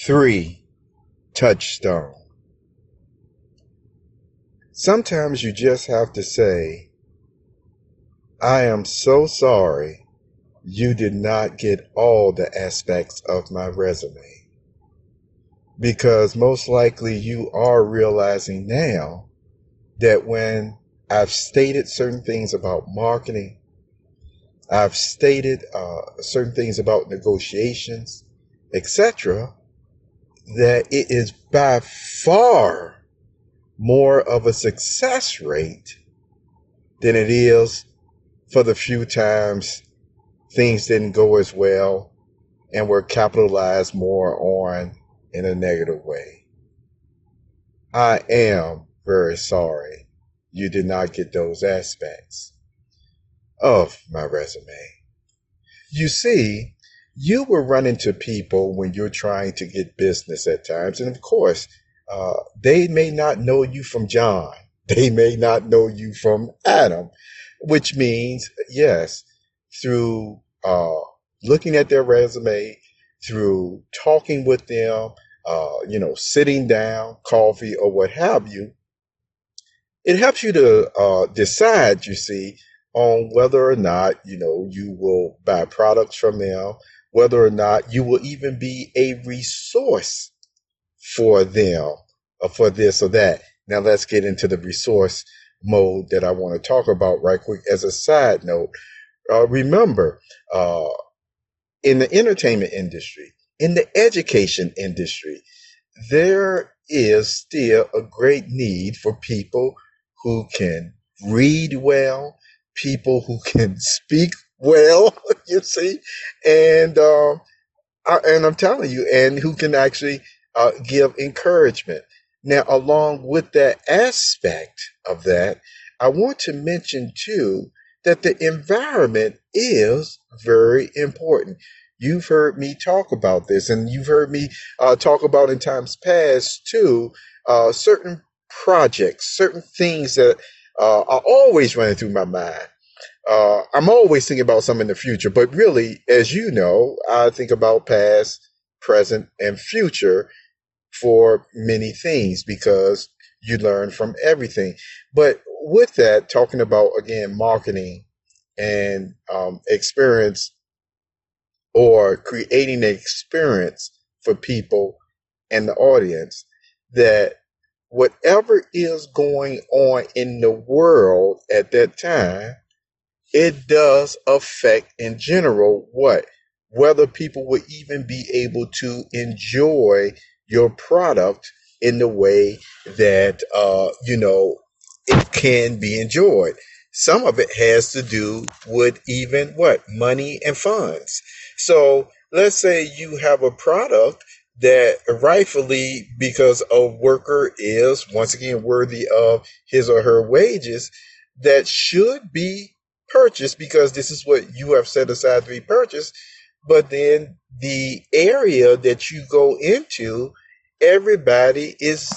Three, touchstone. Sometimes you just have to say, I am so sorry you did not get all the aspects of my resume. Because most likely you are realizing now that when I've stated certain things about marketing, I've stated uh, certain things about negotiations, etc., that it is by far more of a success rate than it is for the few times things didn't go as well and were capitalized more on in a negative way. I am very sorry you did not get those aspects of my resume. You see, you will run into people when you're trying to get business at times. And of course, uh, they may not know you from John. They may not know you from Adam, which means, yes, through uh, looking at their resume, through talking with them, uh, you know, sitting down, coffee, or what have you, it helps you to uh, decide, you see, on whether or not, you know, you will buy products from them, whether or not you will even be a resource for them or uh, for this or that. Now let's get into the resource mode that I want to talk about right quick as a side note. Uh, remember, uh, in the entertainment industry, in the education industry, there is still a great need for people who can read well, people who can speak well, you see, and um, I, and I'm telling you, and who can actually uh, give encouragement. Now, along with that aspect of that, I want to mention too that the environment is very important. You've heard me talk about this, and you've heard me uh, talk about in times past too. Uh, certain projects, certain things that uh, are always running through my mind. Uh, I'm always thinking about some in the future, but really, as you know, I think about past, present, and future for many things because you learn from everything. But with that, talking about again marketing and um, experience or creating an experience for people and the audience that whatever is going on in the world at that time, it does affect in general what? Whether people will even be able to enjoy your product in the way that, uh, you know, it can be enjoyed. Some of it has to do with even what? Money and funds. So let's say you have a product that rightfully, because a worker is once again worthy of his or her wages, that should be purchased because this is what you have set aside to be purchased. But then the area that you go into, everybody is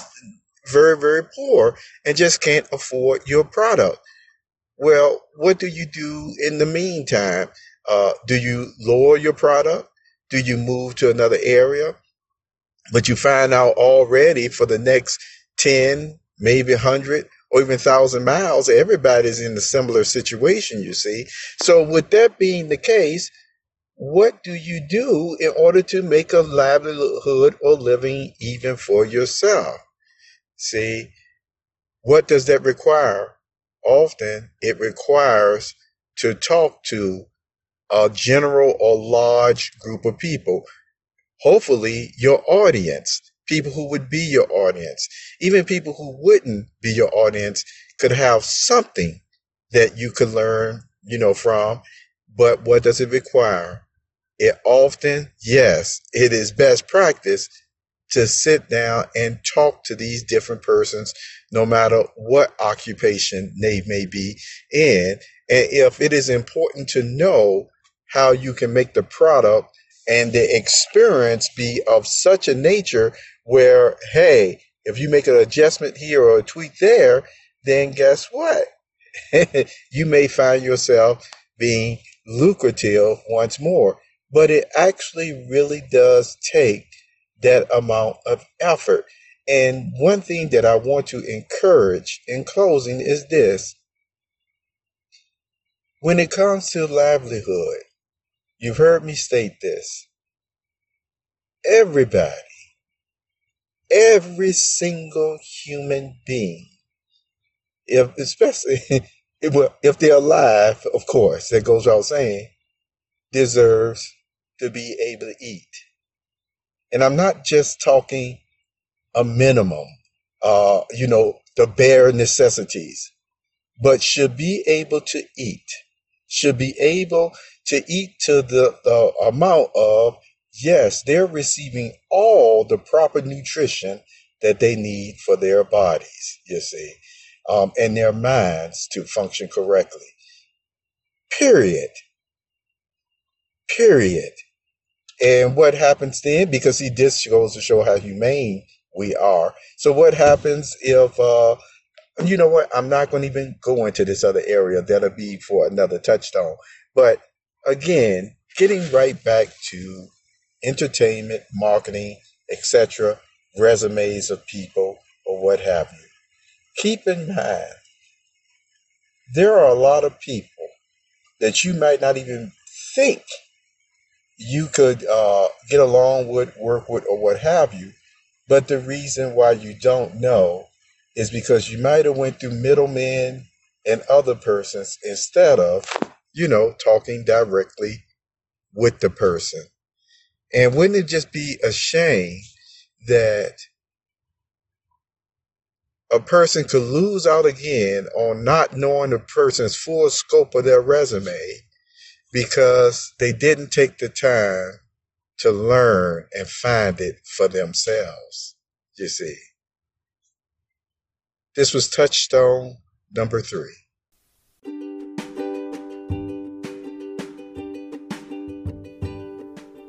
very, very poor and just can't afford your product. Well, what do you do in the meantime? Uh, do you lower your product? Do you move to another area? But you find out already for the next 10, maybe 100 or even 1,000 miles, everybody's in a similar situation, you see. So, with that being the case, what do you do in order to make a livelihood or living even for yourself? See, what does that require? Often it requires to talk to a general or large group of people hopefully your audience, people who would be your audience, even people who wouldn't be your audience could have something that you could learn, you know, from. But what does it require? It often, yes, it is best practice to sit down and talk to these different persons, no matter what occupation they may be in. And if it is important to know how you can make the product and the experience be of such a nature where, hey, if you make an adjustment here or a tweak there, then guess what? you may find yourself being lucrative once more. But it actually really does take that amount of effort. And one thing that I want to encourage in closing is this when it comes to livelihood, you've heard me state this. Everybody, every single human being, if especially if, if they're alive, of course, that goes without saying, deserves to be able to eat. And I'm not just talking a minimum, uh, you know, the bare necessities, but should be able to eat should be able to eat to the, the amount of, yes, they're receiving all the proper nutrition that they need for their bodies, you see, um, and their minds to function correctly. Period. Period. And what happens then? Because he just goes to show how humane we are. So what happens if uh, you know what? I'm not going to even go into this other area. That'll be for another touchstone. But again, getting right back to entertainment, marketing, etc., resumes of people or what have you. Keep in mind, there are a lot of people that you might not even think you could uh, get along with, work with, or what have you. But the reason why you don't know is because you might have went through middlemen and other persons instead of, you know, talking directly with the person. And wouldn't it just be a shame that a person could lose out again on not knowing the person's full scope of their resume because they didn't take the time to learn and find it for themselves, you see. This was touchstone number three.